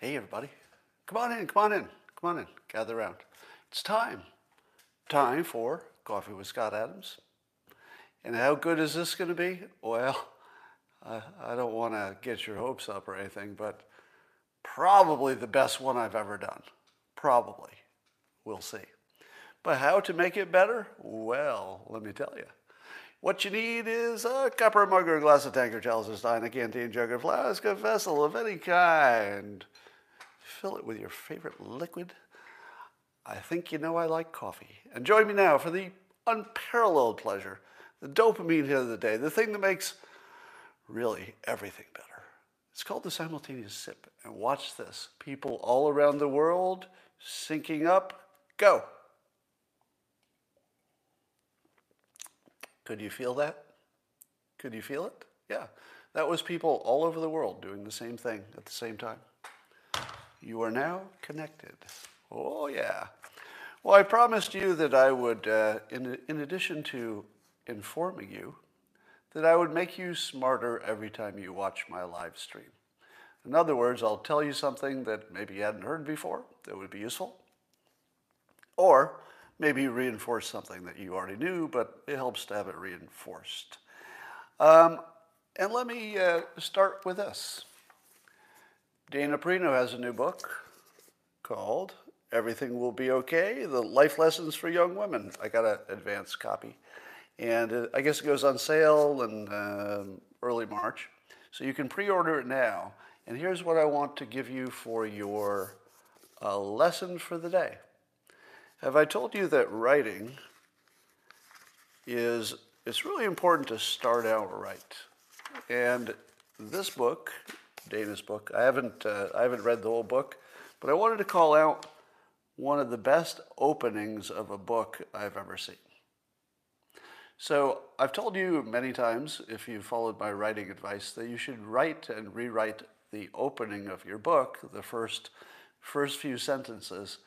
Hey, everybody. Come on in, come on in, come on in, gather around. It's time. Time for Coffee with Scott Adams. And how good is this going to be? Well, I, I don't want to get your hopes up or anything, but probably the best one I've ever done. Probably. We'll see. But how to make it better? Well, let me tell you. What you need is a cup or mug or a glass of tankard, chalice, a stein, a canteen, jug, or flask, a vessel of any kind. Fill it with your favorite liquid. I think you know I like coffee. And join me now for the unparalleled pleasure, the dopamine hit of the day, the thing that makes really everything better. It's called the simultaneous sip. And watch this people all around the world syncing up. Go. Could you feel that? Could you feel it? Yeah. That was people all over the world doing the same thing at the same time. You are now connected. Oh, yeah. Well, I promised you that I would, uh, in, in addition to informing you, that I would make you smarter every time you watch my live stream. In other words, I'll tell you something that maybe you hadn't heard before that would be useful. Or maybe reinforce something that you already knew, but it helps to have it reinforced. Um, and let me uh, start with this. Dana Perino has a new book called Everything Will Be Okay The Life Lessons for Young Women. I got an advanced copy. And uh, I guess it goes on sale in uh, early March. So you can pre order it now. And here's what I want to give you for your uh, lesson for the day. Have I told you that writing is it's really important to start out right? And this book, Dana's book, I haven't uh, I haven't read the whole book, but I wanted to call out one of the best openings of a book I've ever seen. So I've told you many times, if you followed my writing advice, that you should write and rewrite the opening of your book, the first first few sentences,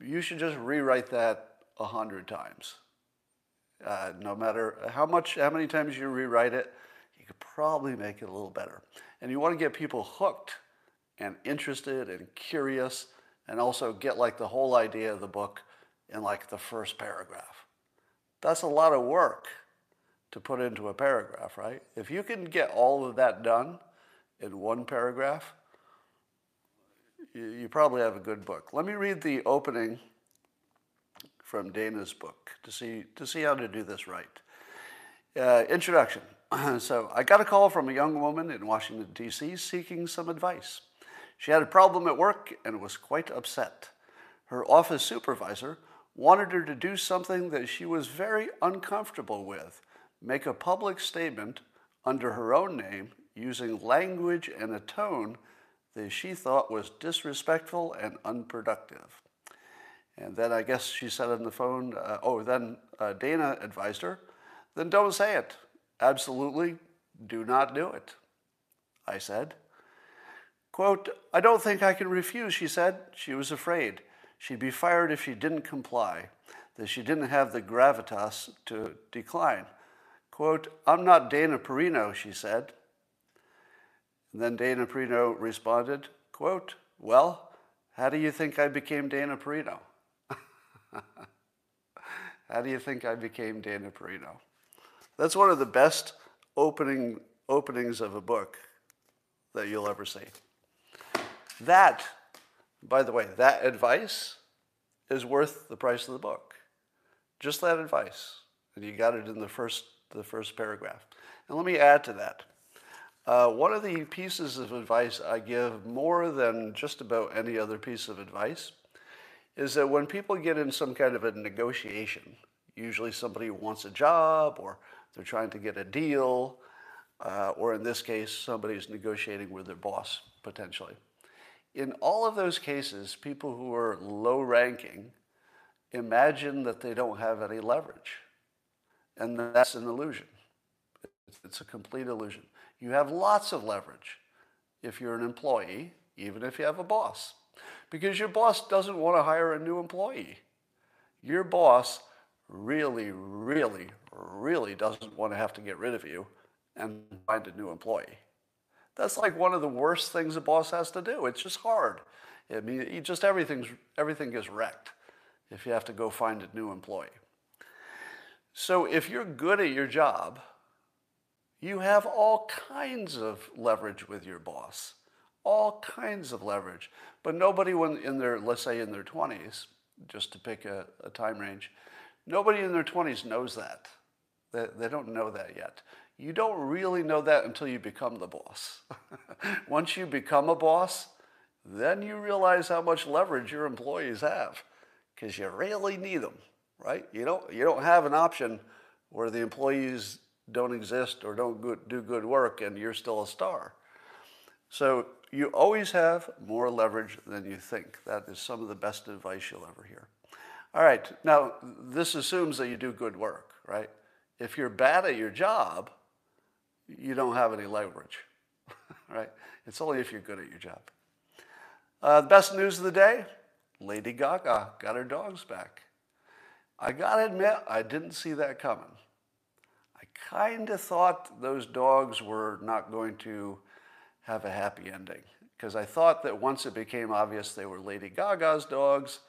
you should just rewrite that a hundred times. Uh, no matter how much, how many times you rewrite it, you could probably make it a little better. And you want to get people hooked and interested and curious, and also get like the whole idea of the book in like the first paragraph. That's a lot of work to put into a paragraph, right? If you can get all of that done in one paragraph, you, probably have a good book. Let me read the opening from Dana's book to see, to see how to do this right. Uh, introduction. so, I got a call from a young woman in Washington, D.C., seeking some advice. She had a problem at work and was quite upset. Her office supervisor wanted her to do something that she was very uncomfortable with make a public statement under her own name using language and a tone that she thought was disrespectful and unproductive. And then I guess she said on the phone, uh, oh, then uh, Dana advised her, then don't say it. Absolutely do not do it. I said, quote, I don't think I can refuse, she said. She was afraid. She'd be fired if she didn't comply, that she didn't have the gravitas to decline. Quote, I'm not Dana Perino, she said. And then Dana Perino responded, quote, Well, how do you think I became Dana Perino? how do you think I became Dana Perino? That's one of the best opening openings of a book that you'll ever see. That, by the way, that advice is worth the price of the book. Just that advice. And you got it in the first the first paragraph. And let me add to that. Uh, one of the pieces of advice I give more than just about any other piece of advice is that when people get in some kind of a negotiation, usually somebody wants a job or they're trying to get a deal, uh, or in this case, somebody's negotiating with their boss potentially. In all of those cases, people who are low ranking imagine that they don't have any leverage. And that's an illusion. It's a complete illusion. You have lots of leverage if you're an employee, even if you have a boss, because your boss doesn't want to hire a new employee. Your boss really, really, really doesn't want to have to get rid of you and find a new employee. That's like one of the worst things a boss has to do. It's just hard. I mean, just everything's everything gets wrecked if you have to go find a new employee. So if you're good at your job, you have all kinds of leverage with your boss, all kinds of leverage. But nobody when in their let's say in their 20s, just to pick a, a time range, nobody in their 20s knows that. They, they don't know that yet. You don't really know that until you become the boss. Once you become a boss, then you realize how much leverage your employees have because you really need them, right? You don't, you don't have an option where the employees don't exist or don't do good work and you're still a star. So you always have more leverage than you think. That is some of the best advice you'll ever hear. All right, now this assumes that you do good work, right? If you're bad at your job, you don't have any leverage, right? It's only if you're good at your job. Uh, the best news of the day Lady Gaga got her dogs back. I gotta admit, I didn't see that coming. I kind of thought those dogs were not going to have a happy ending because I thought that once it became obvious they were Lady Gaga's dogs,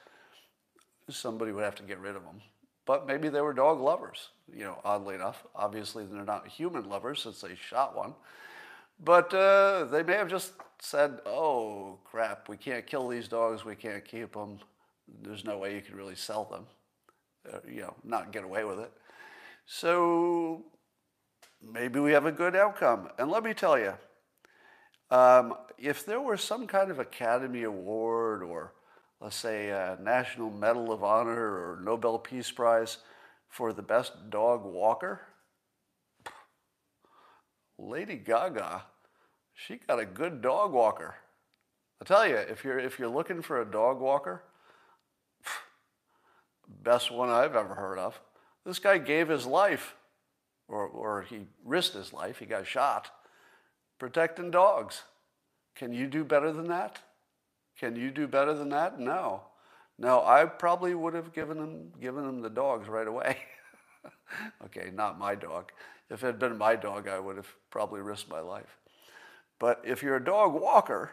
somebody would have to get rid of them. But maybe they were dog lovers, you know, oddly enough. Obviously, they're not human lovers since they shot one. But uh, they may have just said, oh, crap, we can't kill these dogs, we can't keep them. There's no way you can really sell them, uh, you know, not get away with it. So maybe we have a good outcome. And let me tell you, um, if there were some kind of Academy Award or let's say, a National Medal of Honor or Nobel Peace Prize for the best dog walker? Lady Gaga, she got a good dog walker. I tell you, if you're if you're looking for a dog walker, best one I've ever heard of. This guy gave his life, or or he risked his life. He got shot protecting dogs. Can you do better than that? Can you do better than that? No. No, I probably would have given him given him the dogs right away. okay, not my dog. If it had been my dog, I would have probably risked my life. But if you're a dog walker,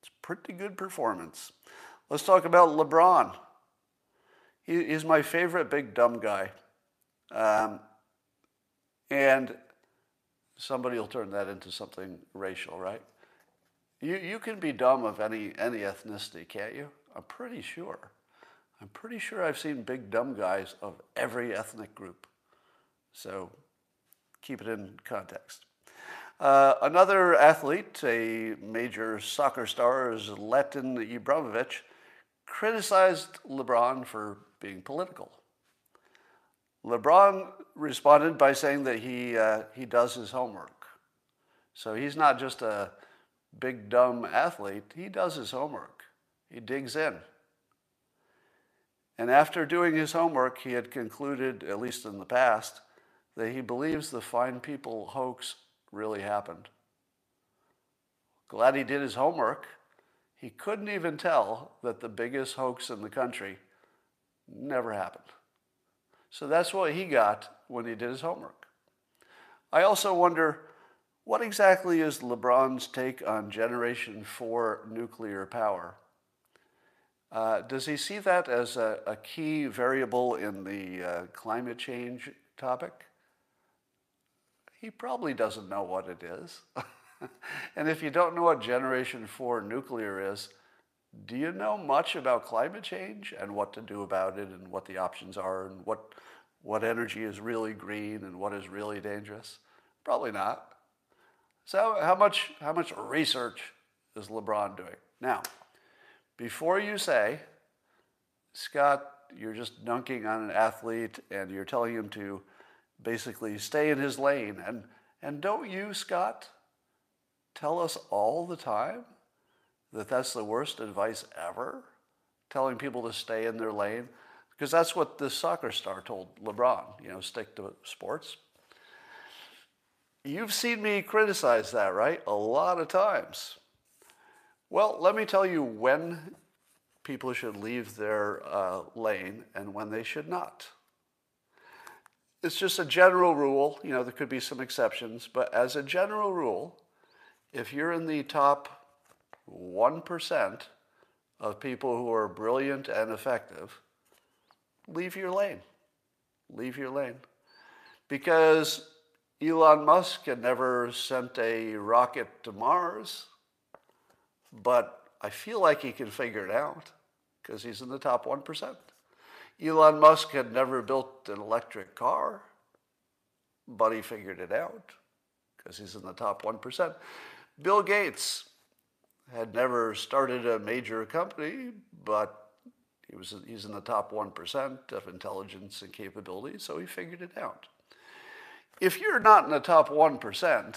it's pretty good performance. Let's talk about LeBron. He, he's my favorite big dumb guy. Um, and somebody will turn that into something racial, right? You, you can be dumb of any, any ethnicity, can't you? I'm pretty sure. I'm pretty sure I've seen big dumb guys of every ethnic group. So keep it in context. Uh, another athlete, a major soccer star, is Zlatan Ibrahimovic, criticized LeBron for being political. LeBron responded by saying that he, uh, he does his homework. So he's not just a big dumb athlete, he does his homework. He digs in. And after doing his homework, he had concluded, at least in the past, that he believes the fine people hoax really happened. Glad he did his homework. He couldn't even tell that the biggest hoax in the country never happened. So that's what he got when he did his homework. I also wonder what exactly is LeBron's take on Generation 4 nuclear power? Uh, does he see that as a, a key variable in the uh, climate change topic? He probably doesn't know what it is. and if you don't know what Generation 4 nuclear is, do you know much about climate change and what to do about it and what the options are and what, what energy is really green and what is really dangerous? Probably not. So how much, how much research is LeBron doing? Now, before you say, Scott, you're just dunking on an athlete and you're telling him to basically stay in his lane. And, and don't you, Scott, tell us all the time that that's the worst advice ever? Telling people to stay in their lane? Because that's what this soccer star told LeBron, you know, stick to sports, You've seen me criticize that, right? A lot of times. Well, let me tell you when people should leave their uh, lane and when they should not. It's just a general rule. You know, there could be some exceptions, but as a general rule, if you're in the top 1% of people who are brilliant and effective, leave your lane. Leave your lane. Because Elon Musk had never sent a rocket to Mars, but I feel like he can figure it out because he's in the top 1%. Elon Musk had never built an electric car, but he figured it out because he's in the top 1%. Bill Gates had never started a major company, but he was, he's in the top 1% of intelligence and capability, so he figured it out. If you're not in the top 1%,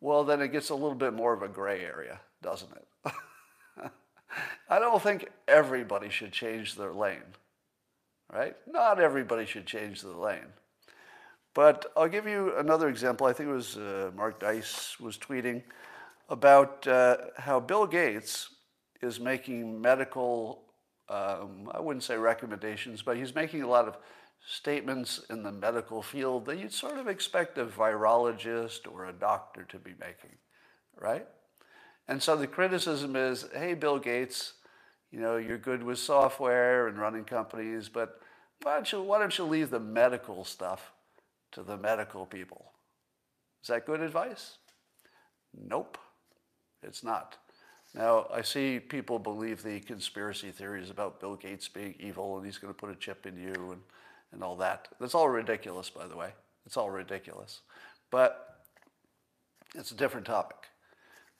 well, then it gets a little bit more of a gray area, doesn't it? I don't think everybody should change their lane, right? Not everybody should change their lane. But I'll give you another example. I think it was uh, Mark Dice was tweeting about uh, how Bill Gates is making medical, um, I wouldn't say recommendations, but he's making a lot of statements in the medical field that you'd sort of expect a virologist or a doctor to be making, right? And so the criticism is, hey, Bill Gates, you know, you're good with software and running companies, but why don't you, why don't you leave the medical stuff to the medical people? Is that good advice? Nope, it's not. Now, I see people believe the conspiracy theories about Bill Gates being evil and he's going to put a chip in you and, and all that. That's all ridiculous, by the way. It's all ridiculous. But it's a different topic.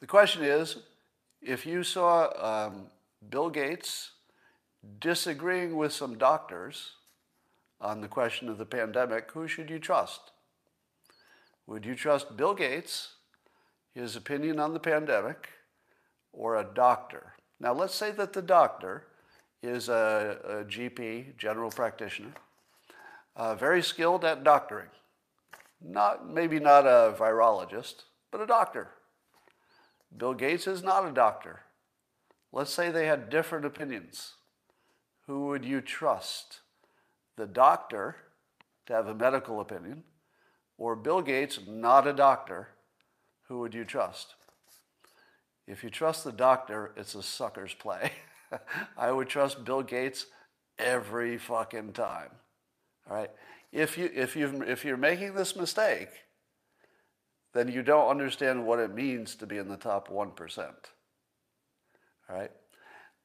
The question is if you saw um, Bill Gates disagreeing with some doctors on the question of the pandemic, who should you trust? Would you trust Bill Gates, his opinion on the pandemic, or a doctor? Now, let's say that the doctor is a, a GP, general practitioner, uh, very skilled at doctoring. Not, maybe not a virologist, but a doctor. Bill Gates is not a doctor. Let's say they had different opinions. Who would you trust? The doctor to have a medical opinion, or Bill Gates, not a doctor, who would you trust? If you trust the doctor, it's a sucker's play. I would trust Bill Gates every fucking time. All right. If you if you if you're making this mistake, then you don't understand what it means to be in the top 1%. All right?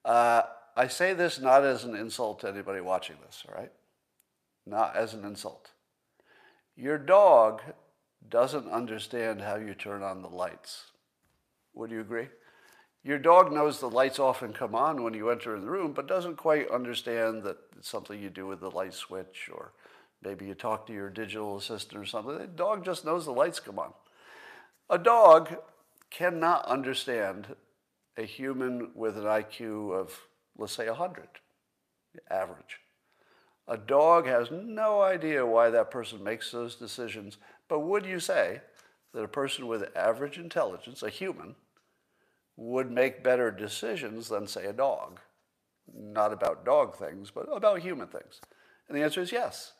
Uh, I say this not as an insult to anybody watching this, all right? Not as an insult. Your dog doesn't understand how you turn on the lights. Would you agree? Your dog knows the lights often come on when you enter the room, but doesn't quite understand that it's something you do with the light switch, or maybe you talk to your digital assistant or something. The dog just knows the lights come on. A dog cannot understand a human with an IQ of, let's say, 100, average. A dog has no idea why that person makes those decisions, but would you say that a person with average intelligence, a human, would make better decisions than, say, a dog? Not about dog things, but about human things. And the answer is yes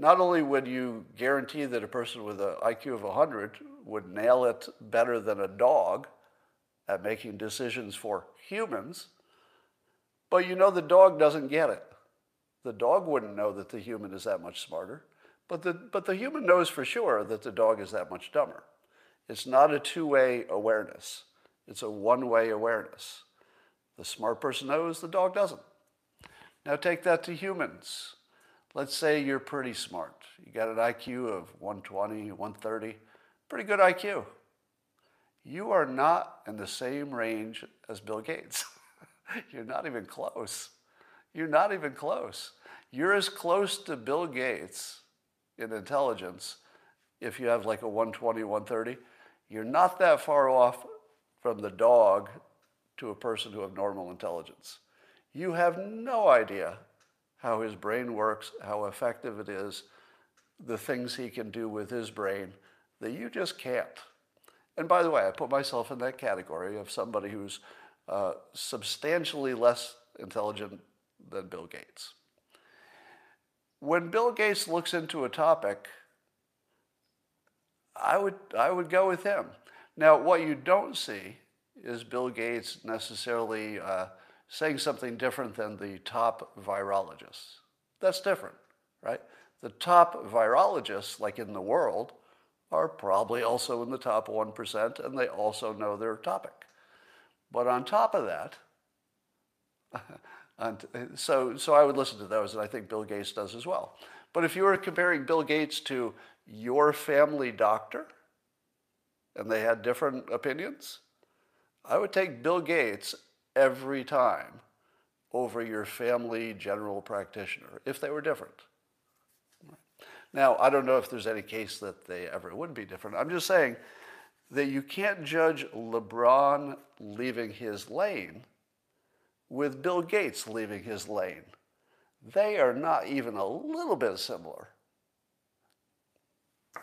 not only would you guarantee that a person with an IQ of 100 would nail it better than a dog at making decisions for humans, but you know the dog doesn't get it. The dog wouldn't know that the human is that much smarter, but the, but the human knows for sure that the dog is that much dumber. It's not a two way awareness, it's a one way awareness. The smart person knows, the dog doesn't. Now take that to humans. Let's say you're pretty smart. You got an IQ of 120, 130, pretty good IQ. You are not in the same range as Bill Gates. you're not even close. You're not even close. You're as close to Bill Gates in intelligence if you have like a 120, 130. You're not that far off from the dog to a person who have normal intelligence. You have no idea how his brain works, how effective it is, the things he can do with his brain that you just can't. And by the way, I put myself in that category of somebody who's uh, substantially less intelligent than Bill Gates. When Bill Gates looks into a topic, I would, I would go with him. Now, what you don't see is Bill Gates necessarily uh, saying something different than the top virologists. That's different, right? The top virologists, like in the world, are probably also in the top 1%, and they also know their topic. But on top of that, and so, so I would listen to those, and I think Bill Gates does as well. But if you were comparing Bill Gates to your family doctor, and they had different opinions, I would take Bill Gates every time over your family general practitioner if they were different. Now, I don't know if there's any case that they ever would be different. I'm just saying that you can't judge LeBron leaving his lane with Bill Gates leaving his lane. They are not even a little bit similar.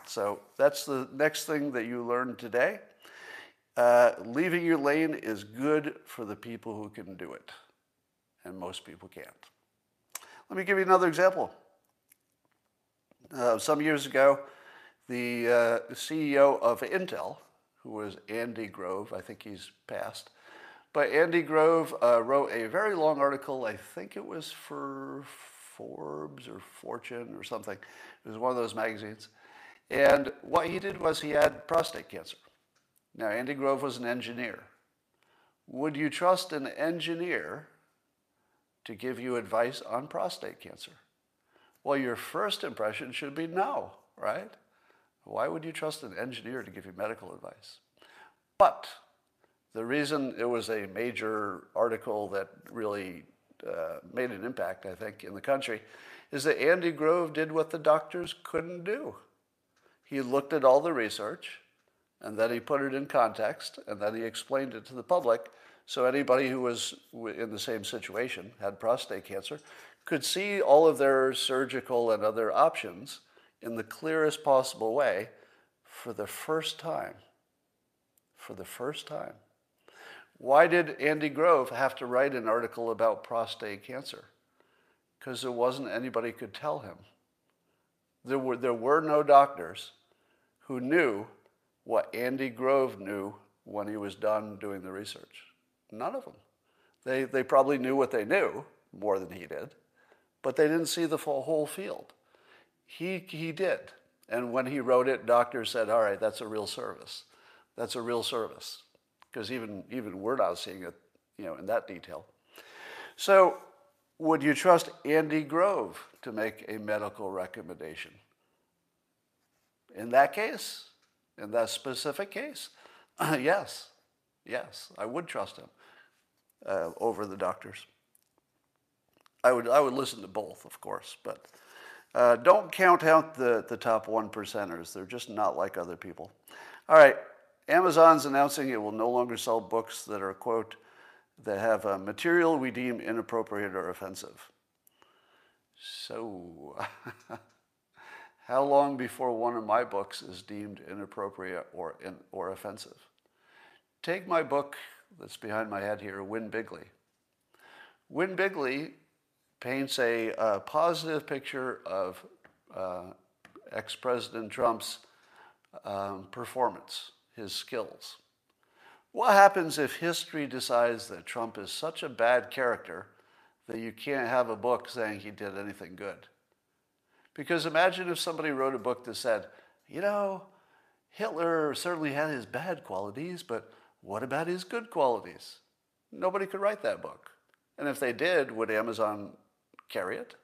So that's the next thing that you learned today. Uh, leaving your lane is good for the people who can do it, and most people can't. Let me give you another example. Uh, some years ago, the uh, CEO of Intel, who was Andy Grove, I think he's passed, but Andy Grove uh, wrote a very long article, I think it was for Forbes or Fortune or something. It was one of those magazines. And what he did was he had prostate cancer. Now, Andy Grove was an engineer. Would you trust an engineer to give you advice on prostate cancer? Well, your first impression should be no, right? Why would you trust an engineer to give you medical advice? But the reason it was a major article that really uh, made an impact, I think, in the country is that Andy Grove did what the doctors couldn't do. He looked at all the research and then he put it in context and then he explained it to the public so anybody who was in the same situation, had prostate cancer, could see all of their surgical and other options in the clearest possible way for the first time. For the first time. Why did Andy Grove have to write an article about prostate cancer? Because there wasn't anybody could tell him. There were, there were no doctors who knew what Andy Grove knew when he was done doing the research. None of them. They, they probably knew what they knew more than he did but they didn't see the full, whole field. He, he did. And when he wrote it, doctors said, all right, that's a real service. That's a real service. Because even, even we're not seeing it you know, in that detail. So would you trust Andy Grove to make a medical recommendation? In that case, in that specific case, yes, yes, I would trust him uh, over the doctors. I would, I would listen to both, of course, but uh, don't count out the, the top one percenters. They're just not like other people. All right, Amazon's announcing it will no longer sell books that are, quote, that have material we deem inappropriate or offensive. So, how long before one of my books is deemed inappropriate or, in, or offensive? Take my book that's behind my head here, Win Bigly. Win Bigly paints a, a positive picture of uh, ex President Trump's um, performance, his skills. What happens if history decides that Trump is such a bad character that you can't have a book saying he did anything good? Because imagine if somebody wrote a book that said, you know, Hitler certainly had his bad qualities, but what about his good qualities? Nobody could write that book. And if they did, would Amazon carry it?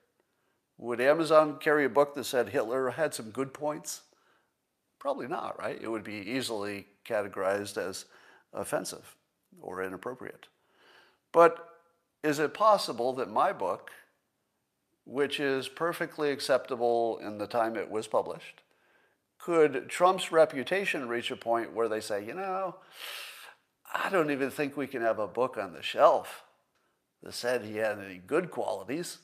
Would Amazon carry a book that said Hitler had some good points? Probably not, right? It would be easily categorized as offensive or inappropriate. But is it possible that my book, which is perfectly acceptable in the time it was published, could Trump's reputation reach a point where they say, you know, I don't even think we can have a book on the shelf that said he had any good qualities?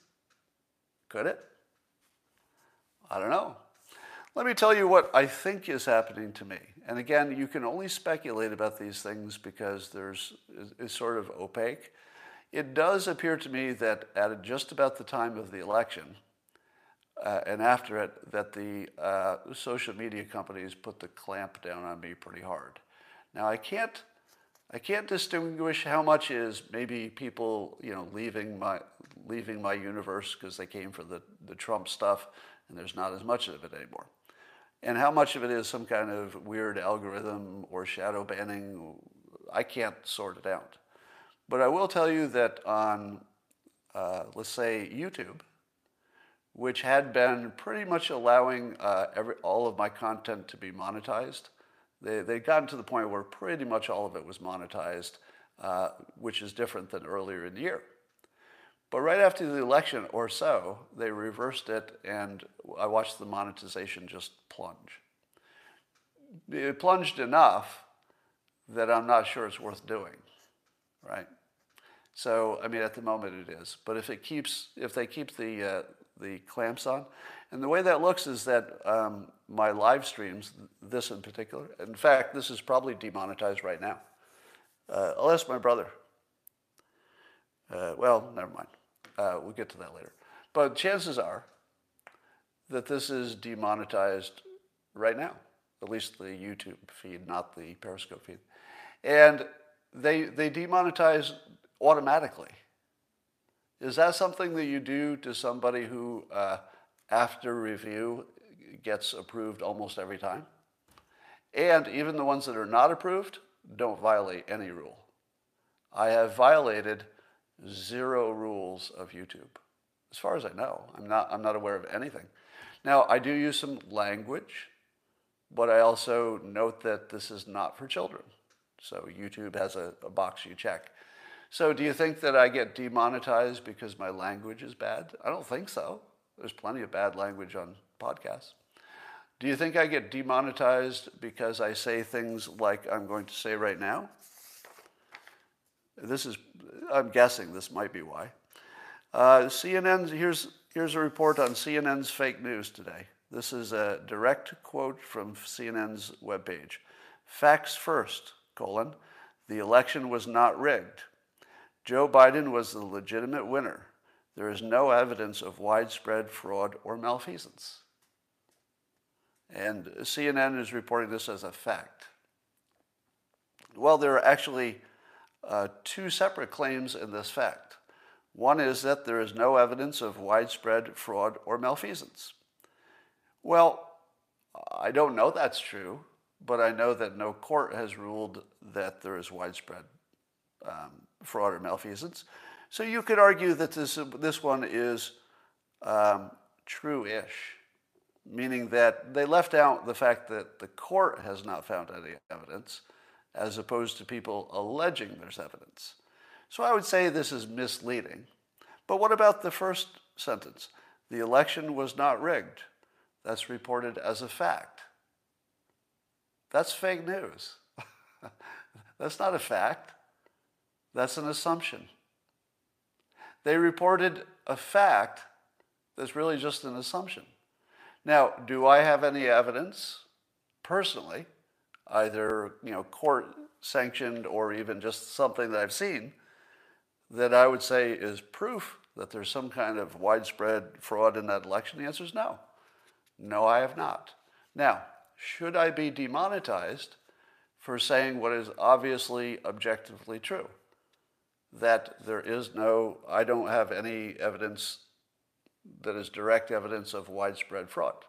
Could it? I don't know. Let me tell you what I think is happening to me. And again, you can only speculate about these things because there's it's sort of opaque. It does appear to me that at just about the time of the election uh, and after it, that the uh, social media companies put the clamp down on me pretty hard. Now I can't I can't distinguish how much is maybe people, you know, leaving my leaving my universe because they came for the, the Trump stuff and there's not as much of it anymore. And how much of it is some kind of weird algorithm or shadow banning, I can't sort it out. But I will tell you that on, uh, let's say, YouTube, which had been pretty much allowing uh, every, all of my content to be monetized. They, they'd gotten to the point where pretty much all of it was monetized, uh, which is different than earlier in the year. But right after the election or so, they reversed it, and I watched the monetization just plunge. It plunged enough that I'm not sure it's worth doing, right? So, I mean, at the moment it is. But if it keeps, if they keep the uh, the clamps on. And the way that looks is that um, my live streams, this in particular, in fact, this is probably demonetized right now. Uh, I'll ask my brother. Uh, well, never mind. Uh, we'll get to that later. But chances are that this is demonetized right now, at least the YouTube feed, not the Periscope feed. And they, they demonetize automatically. Is that something that you do to somebody who, uh, after review, gets approved almost every time? And even the ones that are not approved don't violate any rule. I have violated zero rules of YouTube. As far as I know, I'm not, I'm not aware of anything. Now, I do use some language, but I also note that this is not for children. So YouTube has a, a box you check. So, do you think that I get demonetized because my language is bad? I don't think so. There's plenty of bad language on podcasts. Do you think I get demonetized because I say things like I'm going to say right now? This is, I'm guessing this might be why. Uh, CNN's, here's, here's a report on CNN's fake news today. This is a direct quote from CNN's webpage. Facts first, colon, the election was not rigged. Joe Biden was the legitimate winner. There is no evidence of widespread fraud or malfeasance. And CNN is reporting this as a fact. Well, there are actually uh, two separate claims in this fact. One is that there is no evidence of widespread fraud or malfeasance. Well, I don't know that's true, but I know that no court has ruled that there is widespread um, fraud or malfeasance. So you could argue that this, this one is um, true ish, meaning that they left out the fact that the court has not found any evidence, as opposed to people alleging there's evidence. So I would say this is misleading. But what about the first sentence? The election was not rigged. That's reported as a fact. That's fake news. That's not a fact. That's an assumption. They reported a fact that's really just an assumption. Now, do I have any evidence personally, either you know, court sanctioned or even just something that I've seen, that I would say is proof that there's some kind of widespread fraud in that election? The answer is no. No, I have not. Now, should I be demonetized for saying what is obviously objectively true? That there is no, I don't have any evidence that is direct evidence of widespread fraud.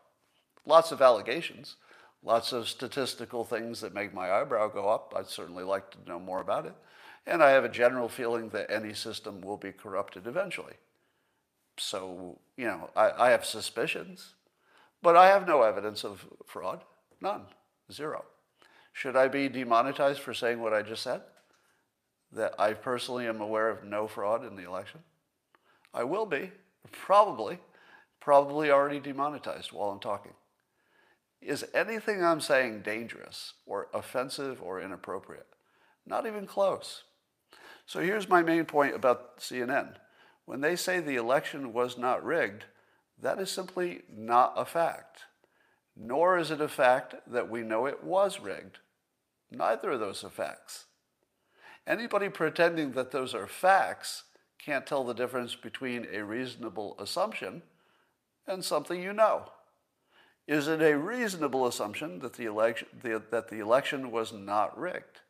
Lots of allegations, lots of statistical things that make my eyebrow go up. I'd certainly like to know more about it. And I have a general feeling that any system will be corrupted eventually. So, you know, I, I have suspicions, but I have no evidence of fraud. None. Zero. Should I be demonetized for saying what I just said? That I personally am aware of no fraud in the election. I will be, probably, probably already demonetized while I'm talking. Is anything I'm saying dangerous or offensive or inappropriate? Not even close. So here's my main point about CNN. When they say the election was not rigged, that is simply not a fact. Nor is it a fact that we know it was rigged. Neither of those are facts. Anybody pretending that those are facts can't tell the difference between a reasonable assumption and something you know. Is it a reasonable assumption that the election, the, that the election was not rigged?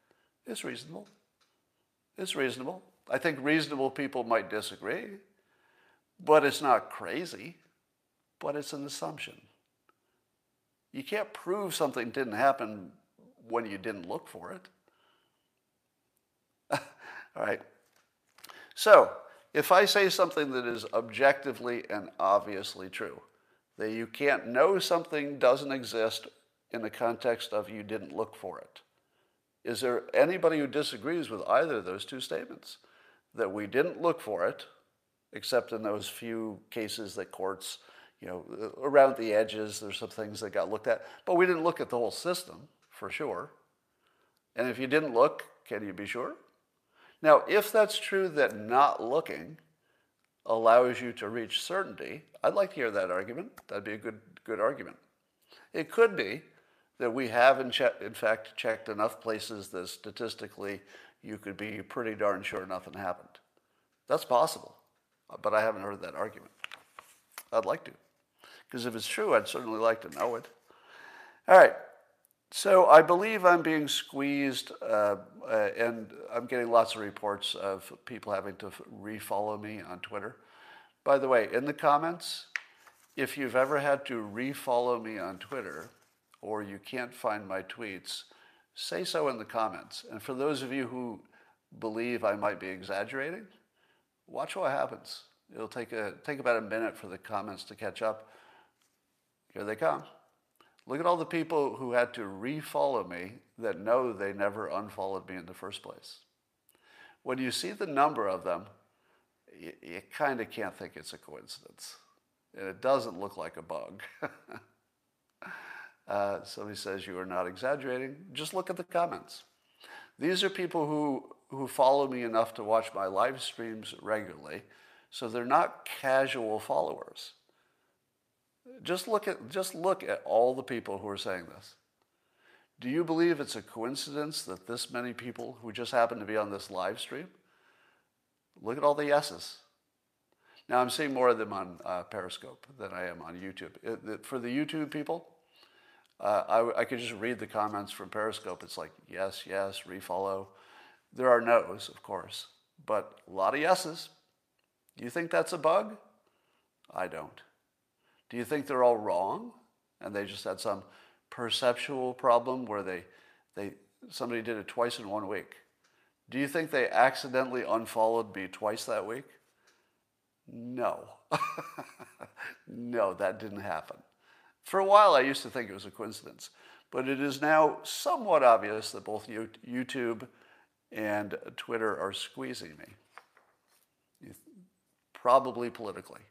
It's reasonable. It's reasonable. I think reasonable people might disagree, but it's not crazy, but it's an assumption. You can't prove something didn't happen when you didn't look for it. All right. So, if I say something that is objectively and obviously true, that you can't know something doesn't exist in the context of you didn't look for it, is there anybody who disagrees with either of those two statements? That we didn't look for it, except in those few cases that courts, you know, around the edges, there's some things that got looked at, but we didn't look at the whole system for sure. And if you didn't look, can you be sure? Now, if that's true that not looking allows you to reach certainty, I'd like to hear that argument. That'd be a good, good argument. It could be that we have, in, che- in fact, checked enough places that statistically you could be pretty darn sure nothing happened. That's possible, but I haven't heard that argument. I'd like to, because if it's true, I'd certainly like to know it. All right, so I believe I'm being squeezed, uh, uh, and I'm getting lots of reports of people having to refollow me on Twitter. By the way, in the comments, if you've ever had to refollow me on Twitter, or you can't find my tweets, say so in the comments. And for those of you who believe I might be exaggerating, watch what happens. It'll take a take about a minute for the comments to catch up. Here they come. Look at all the people who had to refollow me that know they never unfollowed me in the first place. When you see the number of them, you, you kind of can't think it's a coincidence. And it doesn't look like a bug. uh, somebody says you are not exaggerating. Just look at the comments. These are people who, who follow me enough to watch my live streams regularly, so they're not casual followers. Just look at, just look at all the people who are saying this. Do you believe it's a coincidence that this many people who just happen to be on this live stream? Look at all the yeses. Now I'm seeing more of them on uh, Periscope than I am on YouTube. It, it, for the YouTube people, uh, I, I could just read the comments from Periscope. It's like yes, yes, refollow. There are no's, of course, but a lot of yeses. Do you think that's a bug? I don't. Do you think they're all wrong and they just had some perceptual problem where they, they somebody did it twice in one week? Do you think they accidentally unfollowed me twice that week? No. no, that didn't happen. For a while, I used to think it was a coincidence, but it is now somewhat obvious that both YouTube and Twitter are squeezing me, probably politically.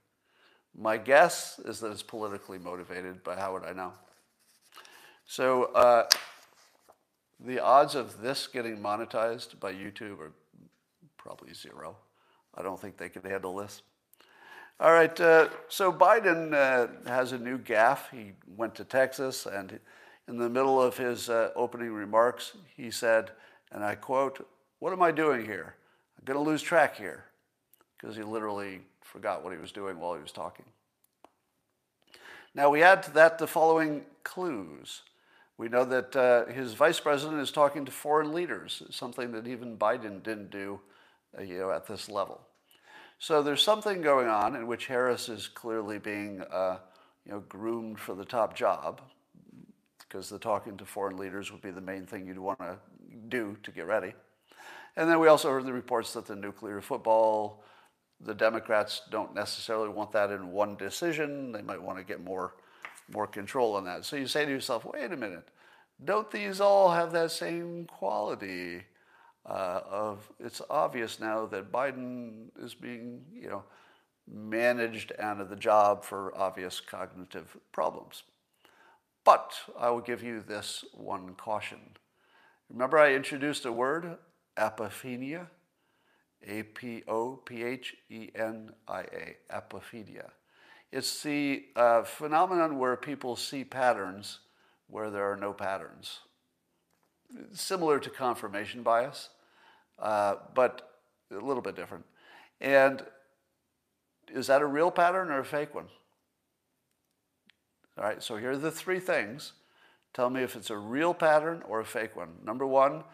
My guess is that it's politically motivated, but how would I know? So uh, the odds of this getting monetized by YouTube are probably zero. I don't think they can handle this. All right, uh, so Biden uh, has a new gaffe. He went to Texas, and in the middle of his uh, opening remarks, he said, and I quote, What am I doing here? I'm going to lose track here. Because he literally forgot what he was doing while he was talking. Now, we add to that the following clues. We know that uh, his vice president is talking to foreign leaders, something that even Biden didn't do uh, you know, at this level. So there's something going on in which Harris is clearly being uh, you know, groomed for the top job, because the talking to foreign leaders would be the main thing you'd want to do to get ready. And then we also heard the reports that the nuclear football the Democrats don't necessarily want that in one decision. They might want to get more, more control on that. So you say to yourself, wait a minute, don't these all have that same quality uh, of it's obvious now that Biden is being, you know, managed out of the job for obvious cognitive problems. But I will give you this one caution. Remember I introduced a word, apophenia? A P O P H E N I A, apophenia. It's the uh, phenomenon where people see patterns where there are no patterns. Similar to confirmation bias, uh, but a little bit different. And is that a real pattern or a fake one? All right, so here are the three things. Tell me if it's a real pattern or a fake one. Number one,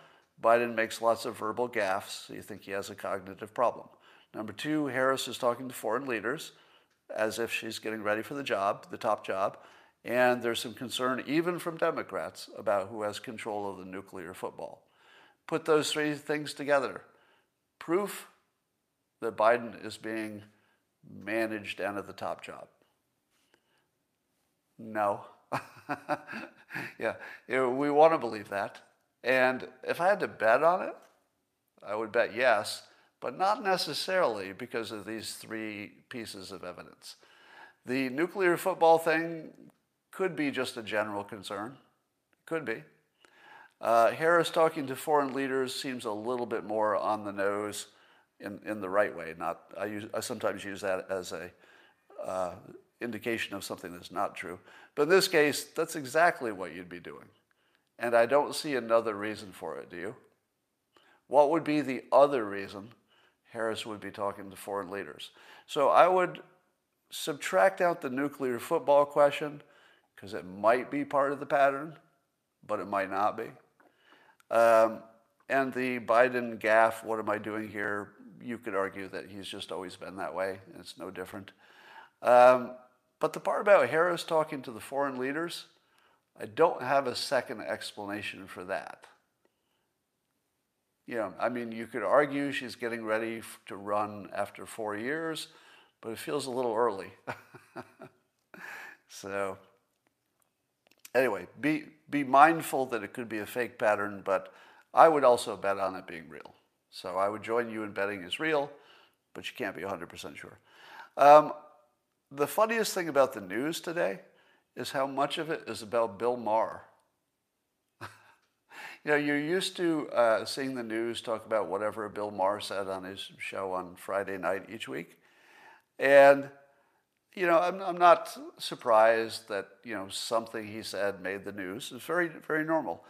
Biden makes lots of verbal gaffes, so you think he has a cognitive problem. Number two, Harris is talking to foreign leaders as if she's getting ready for the job, the top job. And there's some concern, even from Democrats, about who has control of the nuclear football. Put those three things together. Proof that Biden is being managed and at the top job. No. yeah, we want to believe that. And if I had to bet on it, I would bet yes, but not necessarily because of these three pieces of evidence. The nuclear football thing could be just a general concern. Could be. Uh, Harris talking to foreign leaders seems a little bit more on the nose in, in the right way. Not I, use, I sometimes use that as a uh, indication of something that's not true. But in this case, that's exactly what you'd be doing. And I don't see another reason for it, do you? What would be the other reason Harris would be talking to foreign leaders? So I would subtract out the nuclear football question because it might be part of the pattern, but it might not be. Um, and the Biden gaffe, what am I doing here? You could argue that he's just always been that way. It's no different. Um, but the part about Harris talking to the foreign leaders, I don't have a second explanation for that. You know, I mean, you could argue she's getting ready to run after four years, but it feels a little early. so, anyway, be, be mindful that it could be a fake pattern, but I would also bet on it being real. So I would join you in betting it's real, but you can't be 100% sure. Um, the funniest thing about the news today is how much of it is about Bill Maher. you know, you're used to uh, seeing the news talk about whatever Bill Maher said on his show on Friday night each week. And, you know, I'm, I'm not surprised that, you know, something he said made the news. It's very, very normal.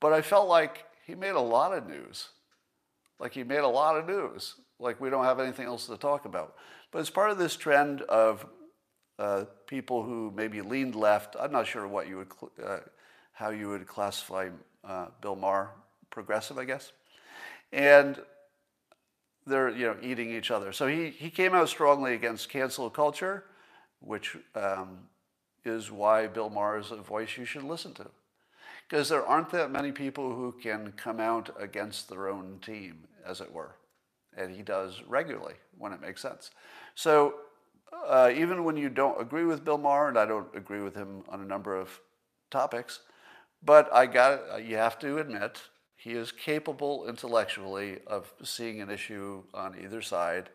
But I felt like he made a lot of news. Like he made a lot of news. Like we don't have anything else to talk about. But it's part of this trend of uh, people who maybe leaned left. I'm not sure what you would, uh, how you would classify uh, Bill Maher, progressive, I guess. And they're you know eating each other. So he he came out strongly against cancel culture, which um, is why Bill Maher is a voice you should listen to, because there aren't that many people who can come out against their own team, as it were, and he does regularly when it makes sense. So uh, even when you don't agree with Bill Maher, and I don't agree with him on a number of topics, but I got you have to admit he is capable intellectually of seeing an issue on either side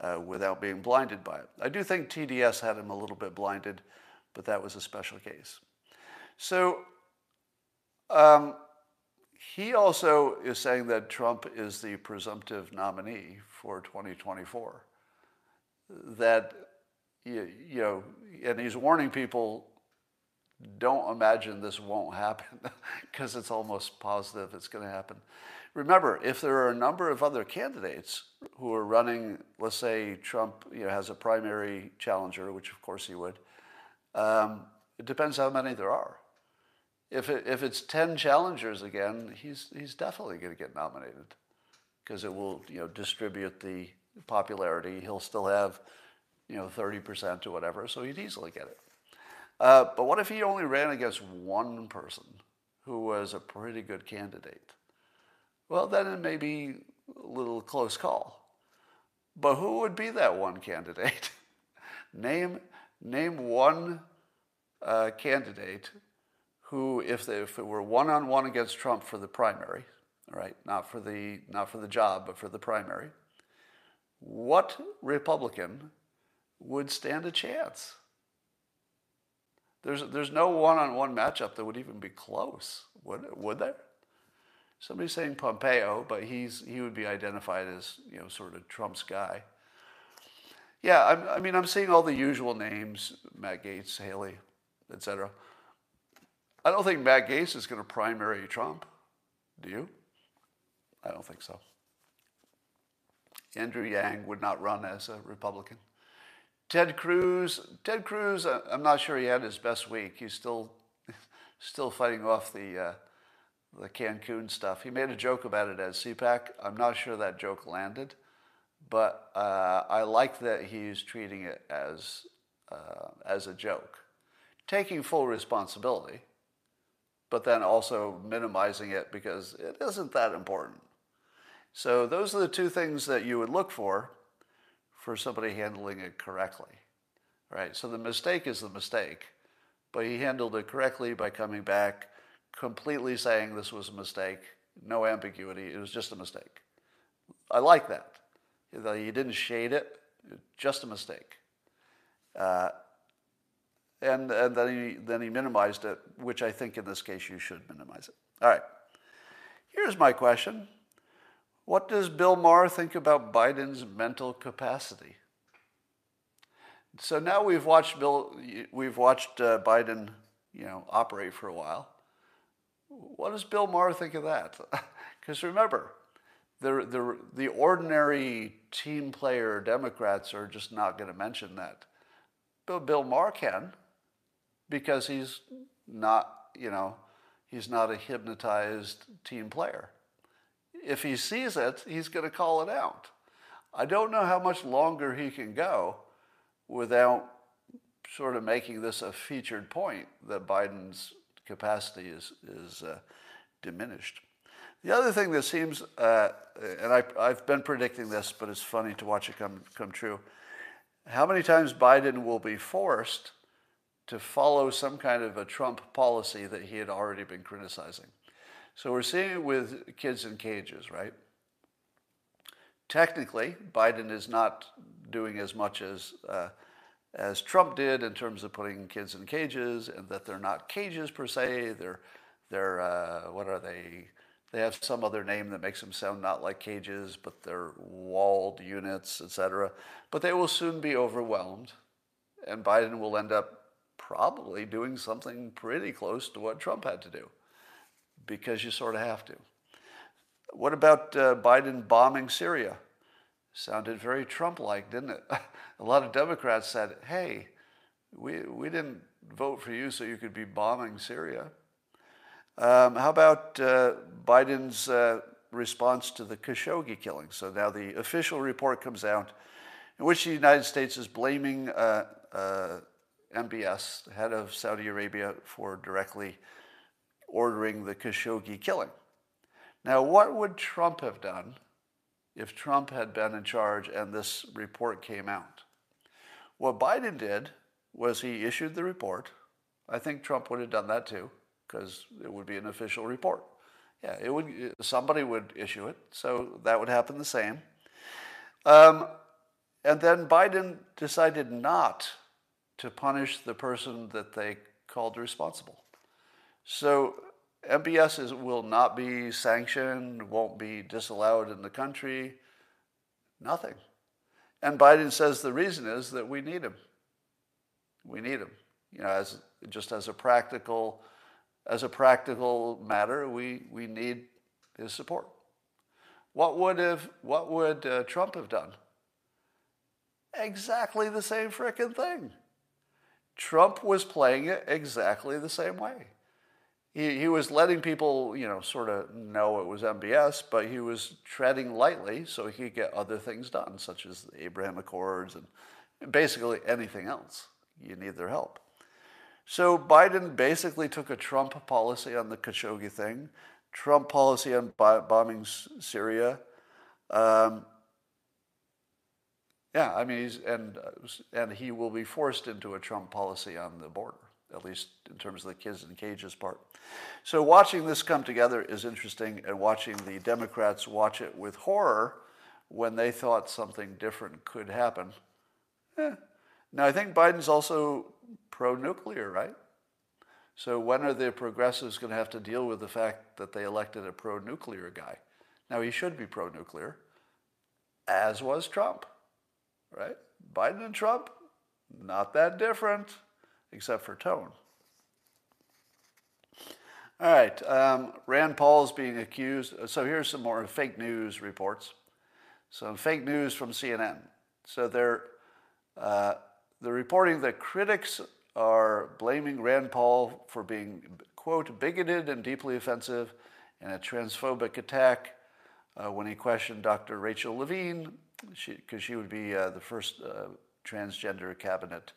uh, without being blinded by it. I do think TDS had him a little bit blinded, but that was a special case. So um, he also is saying that Trump is the presumptive nominee for 2024. That you, you know, and he's warning people don't imagine this won't happen because it's almost positive it's going to happen. Remember, if there are a number of other candidates who are running, let's say Trump you know, has a primary challenger, which of course he would, um, it depends how many there are. If, it, if it's 10 challengers again, he's, he's definitely going to get nominated because it will you know, distribute the popularity. He'll still have you know, 30% or whatever, so he'd easily get it. Uh, but what if he only ran against one person who was a pretty good candidate? Well, then it may be a little close call. But who would be that one candidate? name, name one uh, candidate who, if, they, if it were one on one against Trump for the primary, right, not for the, not for the job, but for the primary, what Republican would stand a chance. There's, there's no one on one matchup that would even be close, would, would there? Somebody's saying Pompeo, but he's, he would be identified as you know, sort of Trump's guy. Yeah, I'm, i mean, I'm seeing all the usual names Matt Gaetz, Haley, etc. I don't think Matt Gaetz is going to primary Trump. Do you? I don't think so. Andrew Yang would not run as a Republican. Ted Cruz, Ted Cruz, uh, I'm not sure he had his best week. He's still, still fighting off the, uh, the Cancun stuff. He made a joke about it at CPAC. I'm not sure that joke landed, but uh, I like that he's treating it as, uh, as a joke, taking full responsibility, but then also minimizing it because it isn't that important. So those are the two things that you would look for for somebody handling it correctly, right? So the mistake is the mistake, but he handled it correctly by coming back, completely saying this was a mistake, no ambiguity, it was just a mistake. I like that. He didn't shade it, just a mistake. Uh, and, and then, he, then he minimized it, which I think in this case you should minimize it. All right. Here's my question what does Bill Maher think about Biden's mental capacity? So now we've watched Bill, we've watched uh, Biden, you know, operate for a while. What does Bill Maher think of that? Because remember, the, the, the ordinary team player Democrats are just not going to mention that. Bill, Bill Maher can, because he's not, you know, he's not a hypnotized team player if he sees it, he's going to call it out. I don't know how much longer he can go without sort of making this a featured point that Biden's capacity is, is uh, diminished. The other thing that seems, uh, and I, I've been predicting this, but it's funny to watch it come, come true. How many times Biden will be forced to follow some kind of a Trump policy that he had already been criticizing? So we're seeing it with kids in cages, right? Technically, Biden is not doing as much as uh, as Trump did in terms of putting kids in cages, and that they're not cages per se. They're they're uh, what are they? They have some other name that makes them sound not like cages, but they're walled units, etc. But they will soon be overwhelmed, and Biden will end up probably doing something pretty close to what Trump had to do because you sort of have to. What about uh, Biden bombing Syria? Sounded very Trump like, didn't it? A lot of Democrats said, hey, we, we didn't vote for you so you could be bombing Syria. Um, how about uh, Biden's uh, response to the Khashoggi killing? So now the official report comes out in which the United States is blaming uh, uh MBS, head of Saudi Arabia, for directly ordering the Khashoggi killing. Now, what would Trump have done if Trump had been in charge and this report came out? What Biden did was he issued the report. I think Trump would have done that too, because it would be an official report. Yeah, it would. Somebody would issue it, so that would happen the same. Um, and then Biden decided not to punish the person that they called responsible. So MBS is, will not be sanctioned, won't be disallowed in the country, nothing. And Biden says the reason is that we need him. We need him. You know, as just as a practical, as a practical matter, we, we need his support. What would have what would uh, Trump have done? Exactly the same frickin' thing. Trump was playing it exactly the same way he, he was letting people, you know, sort of know it was MBS, but he was treading lightly so he could get other things done, such as the Abraham Accords and basically anything else. You need their help. So Biden basically took a Trump policy on the Khashoggi thing, Trump policy on bombing Syria. Um, yeah, I mean, and and he will be forced into a Trump policy on the border at least in terms of the kids in cages part. So watching this come together is interesting, and watching the Democrats watch it with horror when they thought something different could happen. Eh. Now, I think Biden's also pro nuclear, right? So when are the progressives going to have to deal with the fact that they elected a pro nuclear guy? Now, he should be pro nuclear, as was Trump, right? Biden and Trump, not that different except for tone. All right, um, Rand Paul is being accused. So here's some more fake news reports. Some fake news from CNN. So they're uh, the reporting that critics are blaming Rand Paul for being, quote, bigoted and deeply offensive and a transphobic attack uh, when he questioned Dr. Rachel Levine, because she, she, would be uh, the first uh, transgender cabinet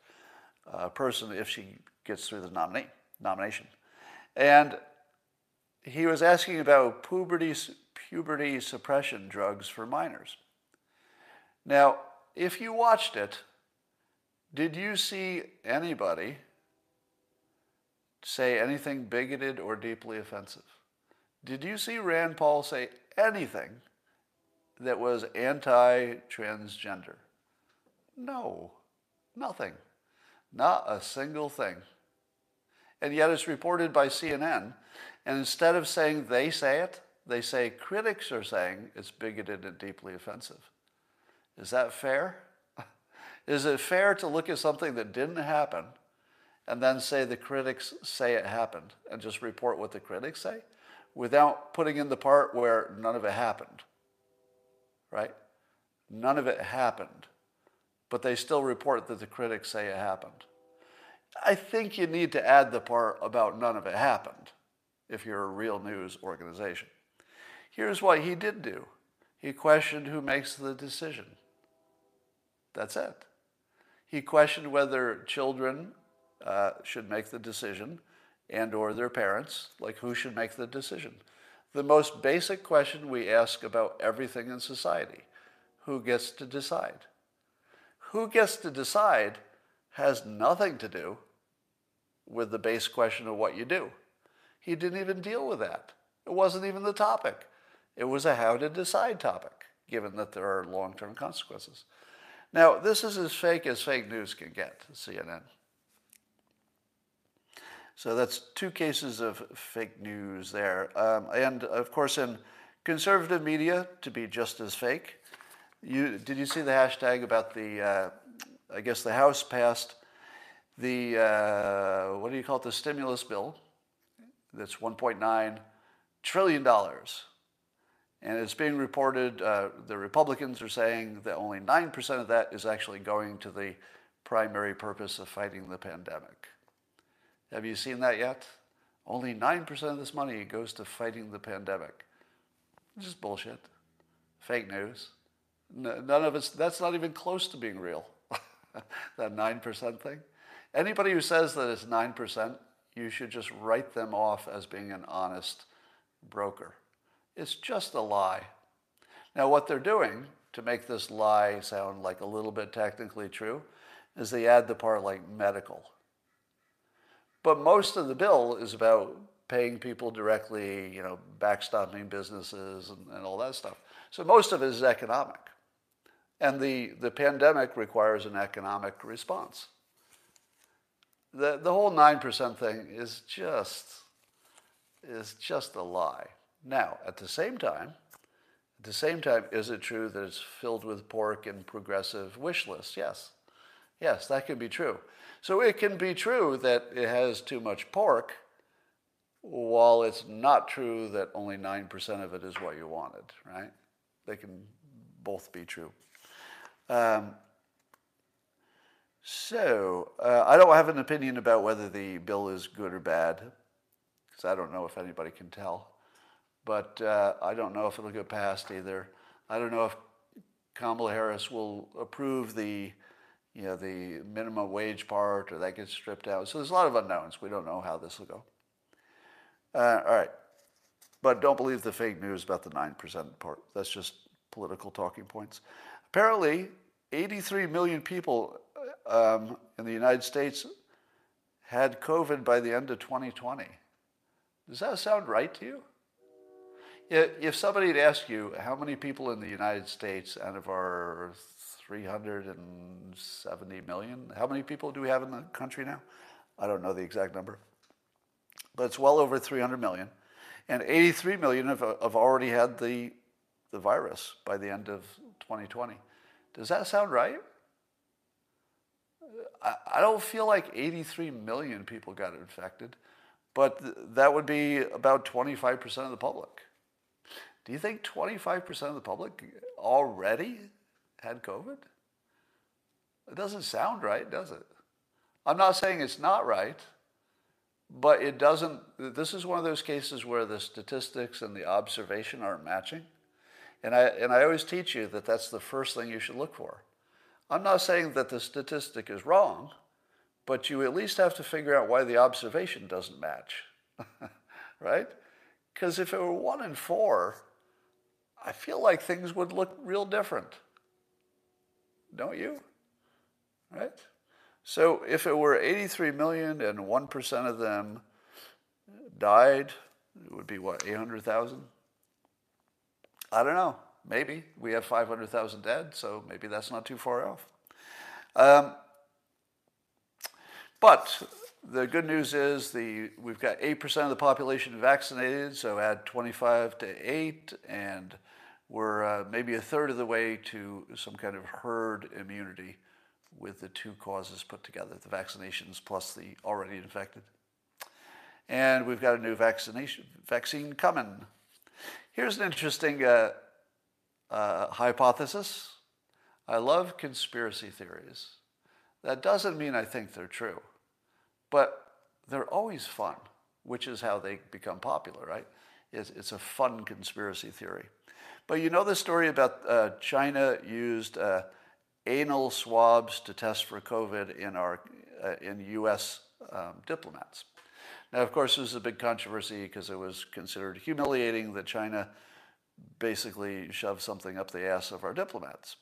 uh, person if she gets through the nominee, nomination. And he was asking about puberty, puberty suppression drugs for minors. Now, if you watched it, did you see anybody say anything bigoted or deeply offensive? Did you see Rand Paul say anything that was anti transgender? No, nothing. Not a single thing. And yet it's reported by CNN. And instead of saying they say it, they say critics are saying it's bigoted and deeply offensive. Is that fair? Is it fair to look at something that didn't happen and then say the critics say it happened and just report what the critics say without putting in the part where none of it happened? Right? None of it happened but they still report that the critics say it happened. I think you need to add the part about none of it happened if you're a real news organization. Here's what he did do he questioned who makes the decision. That's it. He questioned whether children uh, should make the decision and or their parents, like who should make the decision. The most basic question we ask about everything in society, who gets to decide? Who gets to decide has nothing to do with the base question of what you do. He didn't even deal with that. It wasn't even the topic. It was a how to decide topic, given that there are long term consequences. Now, this is as fake as fake news can get, CNN. So that's two cases of fake news there. Um, and of course, in conservative media, to be just as fake, you, did you see the hashtag about the, uh, I guess the House passed the, uh, what do you call it, the stimulus bill that's $1.9 trillion. And it's being reported, uh, the Republicans are saying that only 9% of that is actually going to the primary purpose of fighting the pandemic. Have you seen that yet? Only 9% of this money goes to fighting the pandemic. Just bullshit. Fake news. None of us, that's not even close to being real, that 9% thing. Anybody who says that it's 9%, you should just write them off as being an honest broker. It's just a lie. Now, what they're doing to make this lie sound like a little bit technically true is they add the part like medical. But most of the bill is about paying people directly, you know, backstopping businesses and, and all that stuff. So most of it is economic. And the, the pandemic requires an economic response. The, the whole 9% thing is just, is just a lie. Now, at the same time, at the same time, is it true that it's filled with pork and progressive wish lists? Yes. Yes, that can be true. So it can be true that it has too much pork, while it's not true that only 9% of it is what you wanted, right? They can both be true. Um, so, uh, I don't have an opinion about whether the bill is good or bad, because I don't know if anybody can tell. But uh, I don't know if it'll get passed either. I don't know if Kamala Harris will approve the, you know, the minimum wage part or that gets stripped out. So there's a lot of unknowns. We don't know how this will go. Uh, all right. But don't believe the fake news about the 9% part. That's just political talking points. Apparently, 83 million people um, in the United States had COVID by the end of 2020. Does that sound right to you? If somebody had asked you how many people in the United States out of our 370 million, how many people do we have in the country now? I don't know the exact number, but it's well over 300 million. And 83 million have, have already had the, the virus by the end of 2020. Does that sound right? I, I don't feel like 83 million people got infected, but th- that would be about 25% of the public. Do you think 25% of the public already had COVID? It doesn't sound right, does it? I'm not saying it's not right, but it doesn't. This is one of those cases where the statistics and the observation aren't matching. And I, and I always teach you that that's the first thing you should look for. I'm not saying that the statistic is wrong, but you at least have to figure out why the observation doesn't match, right? Because if it were one in four, I feel like things would look real different. Don't you? Right? So if it were 83 million and 1% of them died, it would be what, 800,000? I don't know. Maybe. We have 500,000 dead, so maybe that's not too far off. Um, but the good news is the we've got 8% of the population vaccinated, so add 25 to 8, and we're uh, maybe a third of the way to some kind of herd immunity with the two causes put together the vaccinations plus the already infected. And we've got a new vaccination vaccine coming. Here's an interesting uh, uh, hypothesis. I love conspiracy theories. That doesn't mean I think they're true, but they're always fun, which is how they become popular, right? It's, it's a fun conspiracy theory. But you know the story about uh, China used uh, anal swabs to test for COVID in our uh, in U.S. Um, diplomats. Now, of course, this was a big controversy because it was considered humiliating that China basically shoved something up the ass of our diplomats.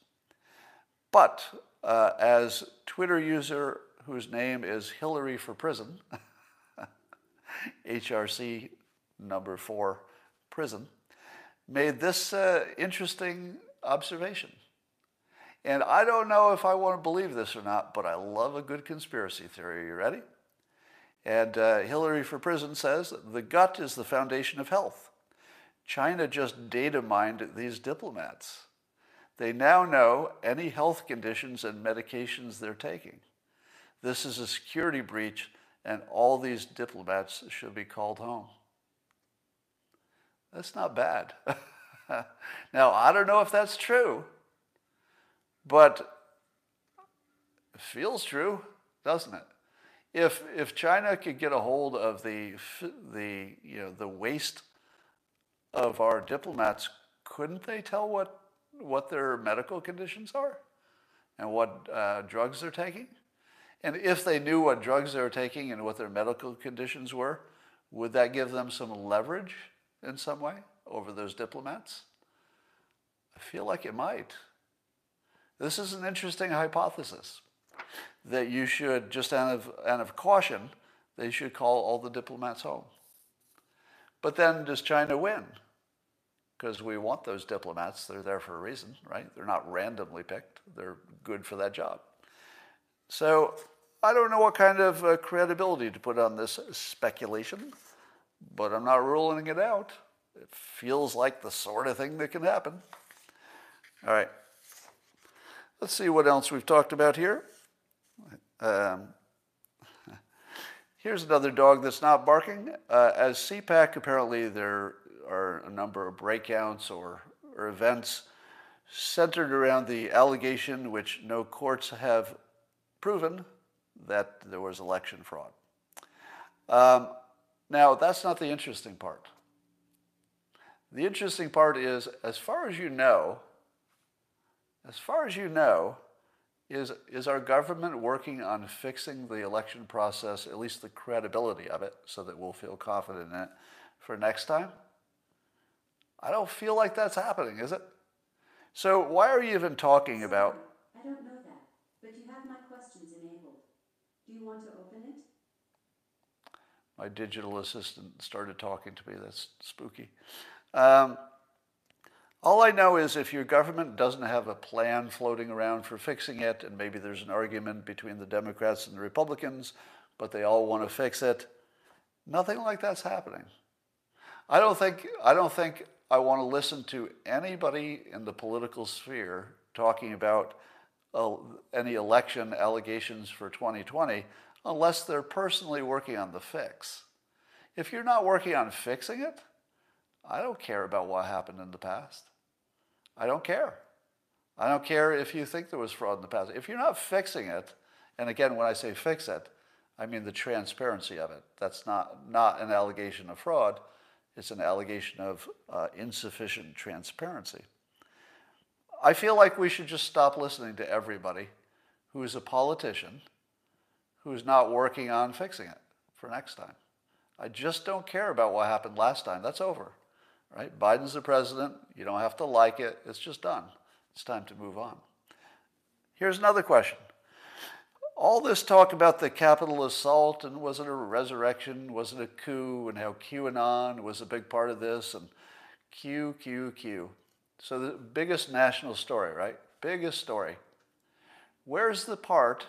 But uh, as Twitter user whose name is Hillary for Prison, HRC number four prison, made this uh, interesting observation. And I don't know if I want to believe this or not, but I love a good conspiracy theory. Are you ready? And uh, Hillary for Prison says the gut is the foundation of health. China just data mined these diplomats. They now know any health conditions and medications they're taking. This is a security breach, and all these diplomats should be called home. That's not bad. now, I don't know if that's true, but it feels true, doesn't it? If, if China could get a hold of the, the, you know, the waste of our diplomats, couldn't they tell what, what their medical conditions are and what uh, drugs they're taking? And if they knew what drugs they were taking and what their medical conditions were, would that give them some leverage in some way over those diplomats? I feel like it might. This is an interesting hypothesis that you should, just out of, out of caution, they should call all the diplomats home. But then does China win? Because we want those diplomats. They're there for a reason, right? They're not randomly picked, they're good for that job. So I don't know what kind of uh, credibility to put on this speculation, but I'm not ruling it out. It feels like the sort of thing that can happen. All right. Let's see what else we've talked about here. Um, here's another dog that's not barking. Uh, as CPAC, apparently there are a number of breakouts or, or events centered around the allegation, which no courts have proven, that there was election fraud. Um, now, that's not the interesting part. The interesting part is, as far as you know, as far as you know, is, is our government working on fixing the election process, at least the credibility of it, so that we'll feel confident in it for next time? I don't feel like that's happening, is it? So why are you even talking about? I don't know that, but you have my questions enabled. Do you want to open it? My digital assistant started talking to me. That's spooky. Um, all I know is if your government doesn't have a plan floating around for fixing it, and maybe there's an argument between the Democrats and the Republicans, but they all want to fix it, nothing like that's happening. I don't think I don't think I want to listen to anybody in the political sphere talking about uh, any election allegations for 2020 unless they're personally working on the fix. If you're not working on fixing it, I don't care about what happened in the past. I don't care. I don't care if you think there was fraud in the past. If you're not fixing it, and again, when I say fix it, I mean the transparency of it. That's not, not an allegation of fraud, it's an allegation of uh, insufficient transparency. I feel like we should just stop listening to everybody who is a politician who's not working on fixing it for next time. I just don't care about what happened last time. That's over. Right? Biden's the president. You don't have to like it. It's just done. It's time to move on. Here's another question. All this talk about the Capitol assault and was it a resurrection? Was it a coup? And how QAnon was a big part of this and Q, Q, Q. So the biggest national story, right? Biggest story. Where's the part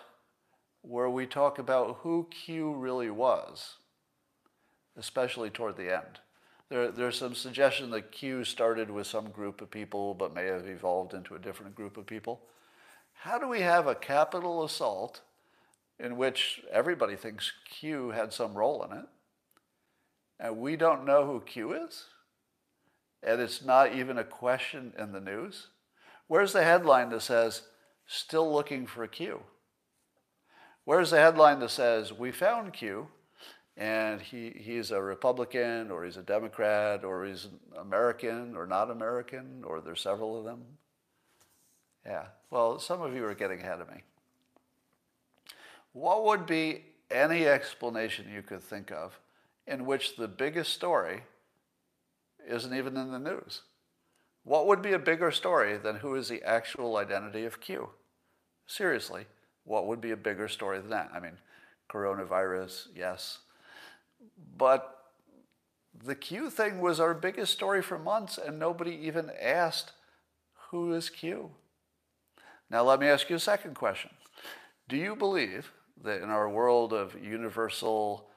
where we talk about who Q really was, especially toward the end? There, there's some suggestion that Q started with some group of people but may have evolved into a different group of people. How do we have a Capitol assault in which everybody thinks Q had some role in it, and we don't know who Q is? and it's not even a question in the news? Where's the headline that says, still looking for Q? Where's the headline that says, we found Q, and he, he's a Republican, or he's a Democrat, or he's American, or not American, or there's several of them? Yeah, well, some of you are getting ahead of me. What would be any explanation you could think of in which the biggest story isn't even in the news. What would be a bigger story than who is the actual identity of Q? Seriously, what would be a bigger story than that? I mean, coronavirus, yes. But the Q thing was our biggest story for months, and nobody even asked, who is Q? Now, let me ask you a second question. Do you believe that in our world of universal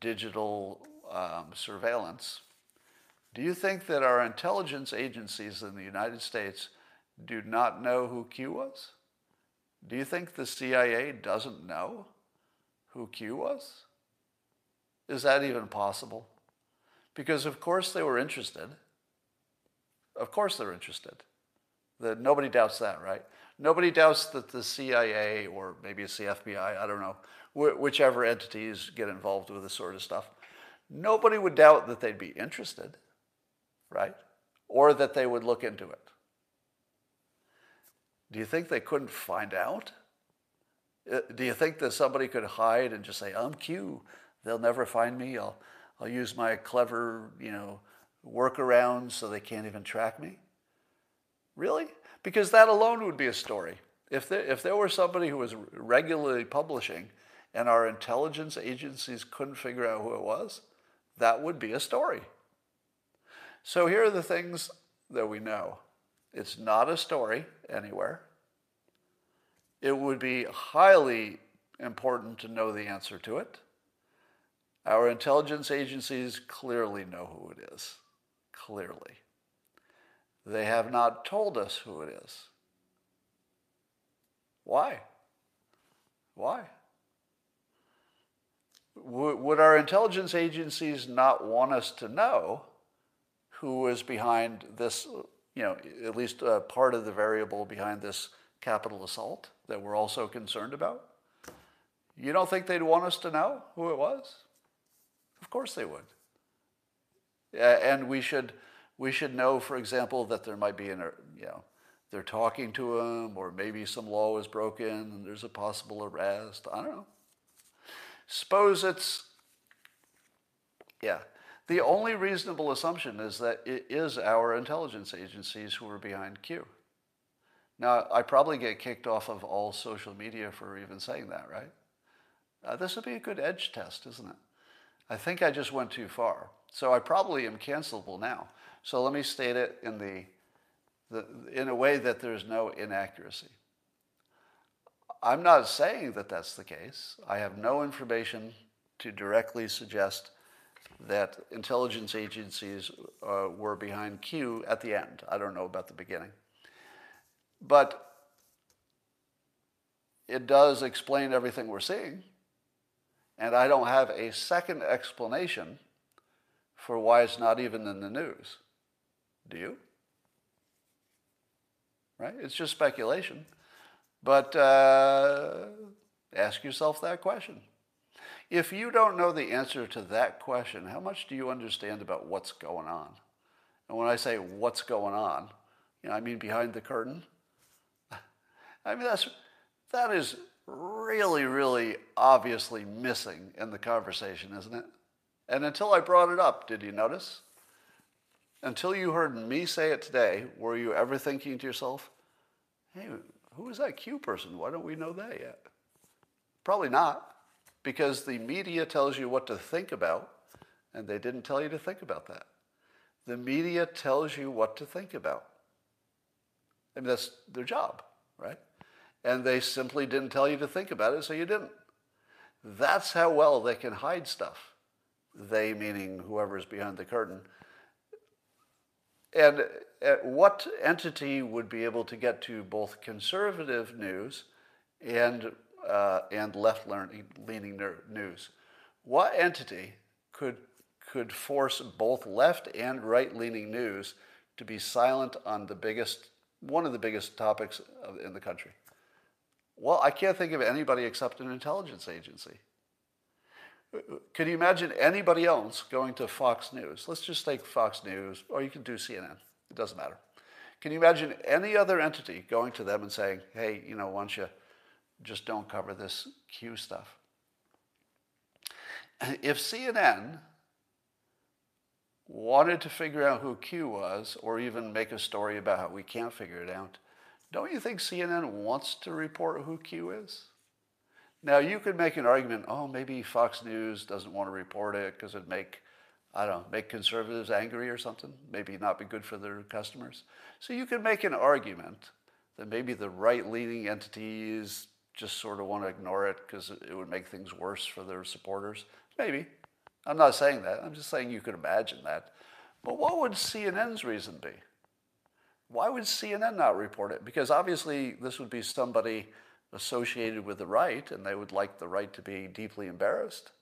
digital um, surveillance, do you think that our intelligence agencies in the United States do not know who Q was? Do you think the CIA doesn't know who Q was? Is that even possible? Because of course they were interested. Of course they're interested. That nobody doubts that, right? Nobody doubts that the CIA or maybe it's the FBI, I don't know, wh- whichever entities get involved with this sort of stuff. Nobody would doubt that they'd be interested right? Or that they would look into it. Do you think they couldn't find out? Uh, do you think that somebody could hide and just say, I'm Q, they'll never find me, I'll, I'll use my clever, you know, workarounds so they can't even track me? Really? Because that alone would be a story. If there, if there were somebody who was regularly publishing and our intelligence agencies couldn't figure out who it was, that would be a story. So here are the things that we know it's not a story anywhere. It would be highly important to know the answer to it. Our intelligence agencies clearly know who it is. Clearly. They have not told us who it is. Why? Why? Would our intelligence agencies not want us to know who is behind this, you know, at least uh, part of the variable behind this Capitol assault that we're also concerned about? You don't think they'd want us to know who it was? Of course they would. and we should, we should know, for example, that there might be an, you know, they're talking to him, or maybe some law is broken and there's a possible arrest. I don't know. Suppose it's, yeah, the only reasonable assumption is that it is our intelligence agencies who are behind Q. Now, I probably get kicked off of all social media for even saying that, right? Uh, this would be a good edge test, isn't it? I think I just went too far. So I probably am cancelable now. So let me state it in, the, the, in a way that there's no inaccuracy. I'm not saying that that's the case. I have no information to directly suggest that intelligence agencies uh, were behind Q at the end. I don't know about the beginning. But it does explain everything we're seeing. And I don't have a second explanation for why it's not even in the news. Do you? right? It's just speculation. But uh, ask yourself that question. If you don't know the answer to that question, how much do you understand about what's going on? And when I say what's going on, you know, I mean behind the curtain. I mean that's that is really, really obviously missing in the conversation, isn't it? And until I brought it up, did you notice? Until you heard me say it today, were you ever thinking to yourself, hey, who is that Q person? Why don't we know that yet? Probably not, because the media tells you what to think about, and they didn't tell you to think about that. The media tells you what to think about. I mean, that's their job, right? And they simply didn't tell you to think about it, so you didn't. That's how well they can hide stuff. They, meaning whoever's behind the curtain. And uh, what entity would be able to get to both conservative news and, uh, and left leaning news? What entity could, could force both left and right leaning news to be silent on the biggest, one of the biggest topics in the country? Well, I can't think of anybody except an intelligence agency. Can you imagine anybody else going to Fox News? Let's just take Fox News, or you can do CNN. It doesn't matter. Can you imagine any other entity going to them and saying, hey, you know, why don't you just don't cover this Q stuff? If CNN wanted to figure out who Q was, or even make a story about how we can't figure it out, don't you think CNN wants to report who Q is? Now, you could make an argument, oh, maybe Fox News doesn't want to report it because it'd make, I don't know, make conservatives angry or something, maybe not be good for their customers. So you could make an argument that maybe the right leaning entities just sort of want to ignore it because it would make things worse for their supporters. Maybe. I'm not saying that. I'm just saying you could imagine that. But what would CNN's reason be? Why would CNN not report it? Because obviously this would be somebody associated with the right, and they would like the right to be deeply embarrassed.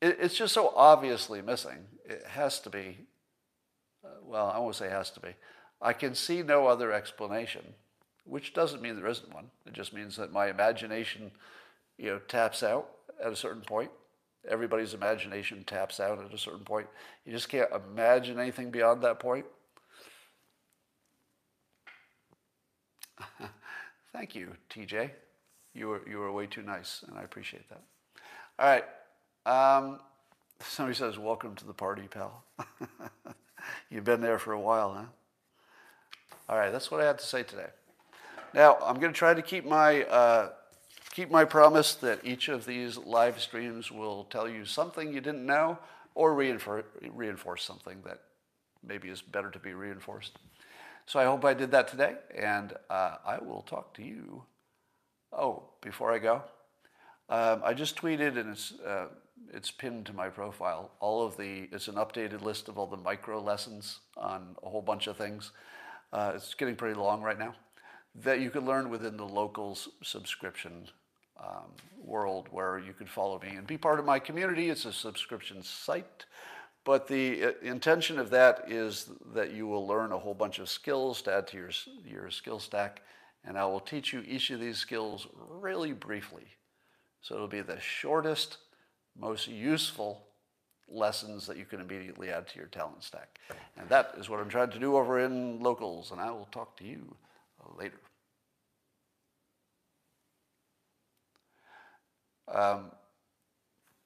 It, it's just so obviously missing. It has to be, uh, well, I won't say has to be. I can see no other explanation, which doesn't mean there isn't one. It just means that my imagination, you know, taps out at a certain point. Everybody's imagination taps out at a certain point. You just can't imagine anything beyond that point. Thank you, TJ. You were, you were way too nice, and I appreciate that. All right. Um, somebody says, Welcome to the party, pal. You've been there for a while, huh? All right, that's what I had to say today. Now, I'm going to try to keep my, uh, keep my promise that each of these live streams will tell you something you didn't know or reinforce, reinforce something that maybe is better to be reinforced. So I hope I did that today, and uh, I will talk to you. Oh, before I go, um, I just tweeted, and it's uh, it's pinned to my profile. All of the it's an updated list of all the micro lessons on a whole bunch of things. Uh, it's getting pretty long right now. That you could learn within the locals subscription um, world, where you could follow me and be part of my community. It's a subscription site. But the uh, intention of that is that you will learn a whole bunch of skills to add to your, your skill stack. And I will teach you each of these skills really briefly. So it'll be the shortest, most useful lessons that you can immediately add to your talent stack. And that is what I'm trying to do over in locals. And I will talk to you later. Um,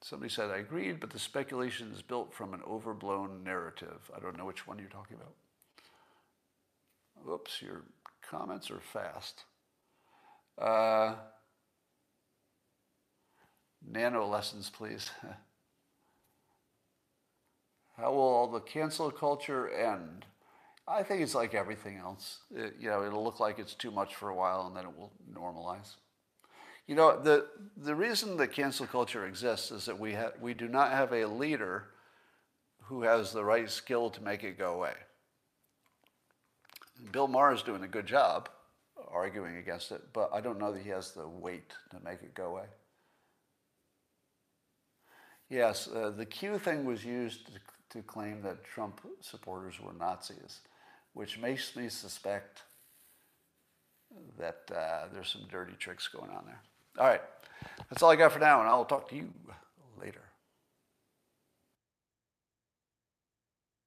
Somebody said, I agreed, but the speculation is built from an overblown narrative. I don't know which one you're talking about. Oops, your comments are fast. Uh, nano lessons, please. How will all the cancel culture end? I think it's like everything else. It, you know, it'll look like it's too much for a while and then it will normalize. You know, the, the reason that cancel culture exists is that we, ha- we do not have a leader who has the right skill to make it go away. Bill Maher is doing a good job arguing against it, but I don't know that he has the weight to make it go away. Yes, uh, the Q thing was used to, to claim that Trump supporters were Nazis, which makes me suspect that uh, there's some dirty tricks going on there. All right, that's all I got for now, and I'll talk to you later.